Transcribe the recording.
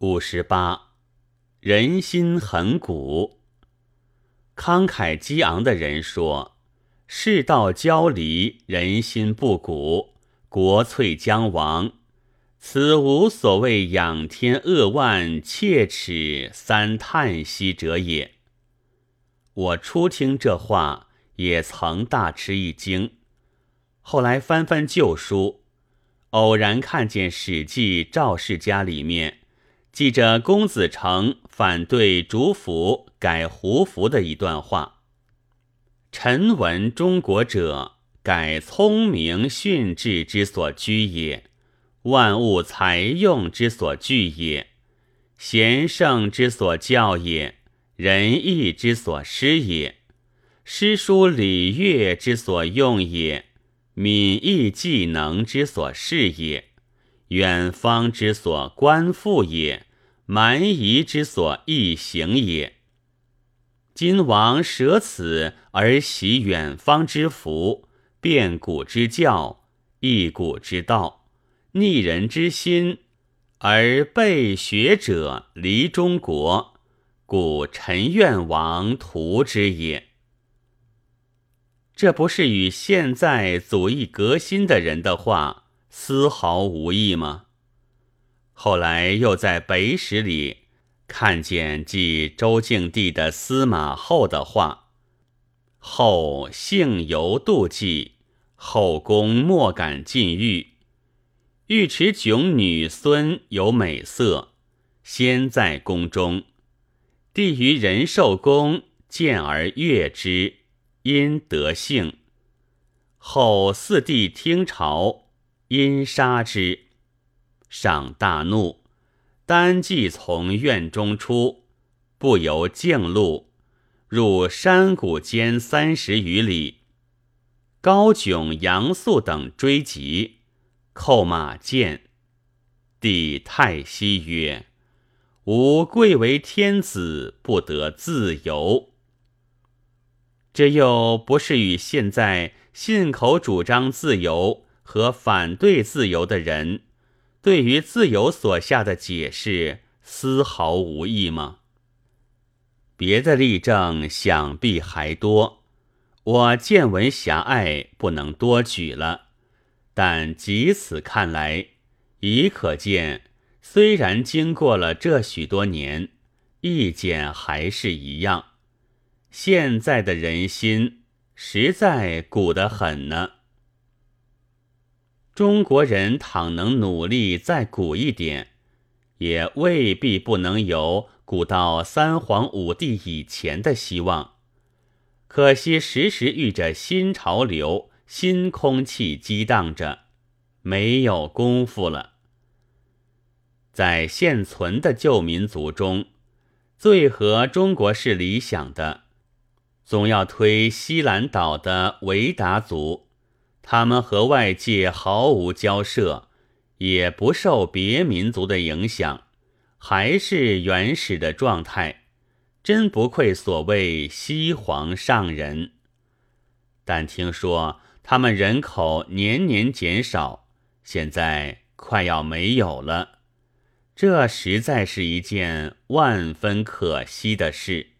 五十八，人心很古。慷慨激昂的人说：“世道交离，人心不古，国粹将亡。此无所谓仰天扼腕，切齿三叹息者也。”我初听这话，也曾大吃一惊。后来翻翻旧书，偶然看见《史记·赵氏家》里面。记着公子成反对主府改胡服的一段话：“臣闻中国者，改聪明训智之所居也，万物才用之所聚也，贤圣之所教也，仁义之所施也，诗书礼乐之所用也，敏义技能之所适也，远方之所观复也。”蛮夷之所易行也。今王舍此而习远方之福，变古之教，易古之道，逆人之心，而被学者离中国，故臣愿王图之也。这不是与现在祖义革新的人的话丝毫无异吗？后来又在北史里看见记周敬帝的司马后的话：“后性犹妒忌，后宫莫敢禁欲。尉迟迥女孙有美色，先在宫中。帝于仁寿宫见而悦之，因得幸。后四弟听朝，因杀之。”上大怒，单骑从院中出，不由径路，入山谷间三十余里。高炯、杨素等追及，扣马见。帝太息曰：“吾贵为天子，不得自由。”这又不是与现在信口主张自由和反对自由的人。对于自由所下的解释丝毫无异吗？别的例证想必还多，我见闻狭隘，不能多举了。但即此看来，已可见，虽然经过了这许多年，意见还是一样。现在的人心实在古得很呢。中国人倘能努力再古一点，也未必不能有古到三皇五帝以前的希望。可惜时时遇着新潮流、新空气激荡着，没有功夫了。在现存的旧民族中，最合中国式理想的，总要推西兰岛的维达族。他们和外界毫无交涉，也不受别民族的影响，还是原始的状态，真不愧所谓西皇上人。但听说他们人口年年减少，现在快要没有了，这实在是一件万分可惜的事。